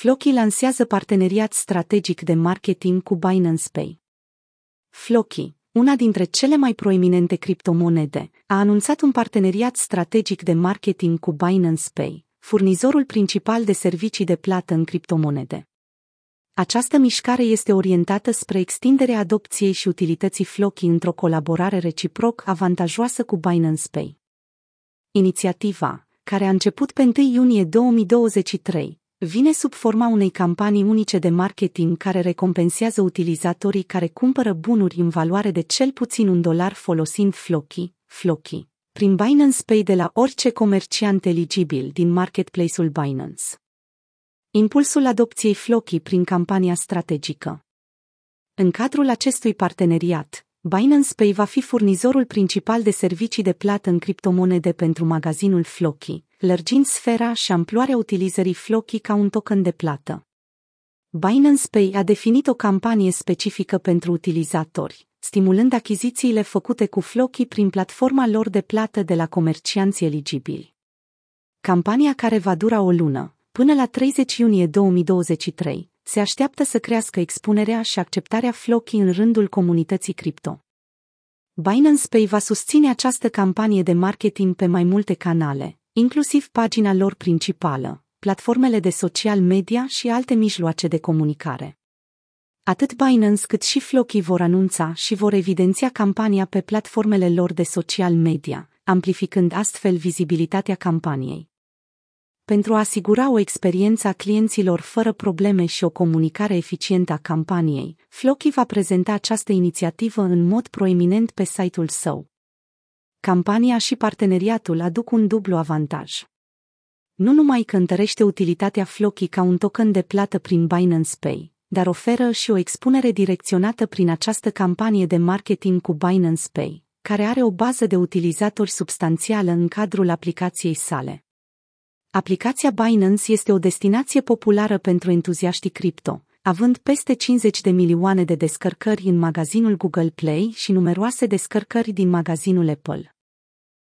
Floki lansează parteneriat strategic de marketing cu Binance Pay. Floki, una dintre cele mai proeminente criptomonede, a anunțat un parteneriat strategic de marketing cu Binance Pay, furnizorul principal de servicii de plată în criptomonede. Această mișcare este orientată spre extinderea adopției și utilității Floki într-o colaborare reciproc avantajoasă cu Binance Pay. Inițiativa, care a început pe 1 iunie 2023, vine sub forma unei campanii unice de marketing care recompensează utilizatorii care cumpără bunuri în valoare de cel puțin un dolar folosind Floki, Floki, prin Binance Pay de la orice comerciant eligibil din marketplace-ul Binance. Impulsul adopției Floki prin campania strategică. În cadrul acestui parteneriat, Binance Pay va fi furnizorul principal de servicii de plată în criptomonede pentru magazinul Floki, lărgind sfera și amploarea utilizării Floki ca un token de plată. Binance Pay a definit o campanie specifică pentru utilizatori, stimulând achizițiile făcute cu Floki prin platforma lor de plată de la comercianți eligibili. Campania care va dura o lună, până la 30 iunie 2023, se așteaptă să crească expunerea și acceptarea Floki în rândul comunității cripto. Binance Pay va susține această campanie de marketing pe mai multe canale, inclusiv pagina lor principală, platformele de social media și alte mijloace de comunicare. Atât Binance cât și Floki vor anunța și vor evidenția campania pe platformele lor de social media, amplificând astfel vizibilitatea campaniei. Pentru a asigura o experiență a clienților fără probleme și o comunicare eficientă a campaniei, Floki va prezenta această inițiativă în mod proeminent pe site-ul său. Campania și parteneriatul aduc un dublu avantaj. Nu numai că întărește utilitatea Floki ca un token de plată prin Binance Pay, dar oferă și o expunere direcționată prin această campanie de marketing cu Binance Pay, care are o bază de utilizatori substanțială în cadrul aplicației sale. Aplicația Binance este o destinație populară pentru entuziaștii cripto, având peste 50 de milioane de descărcări în magazinul Google Play și numeroase descărcări din magazinul Apple.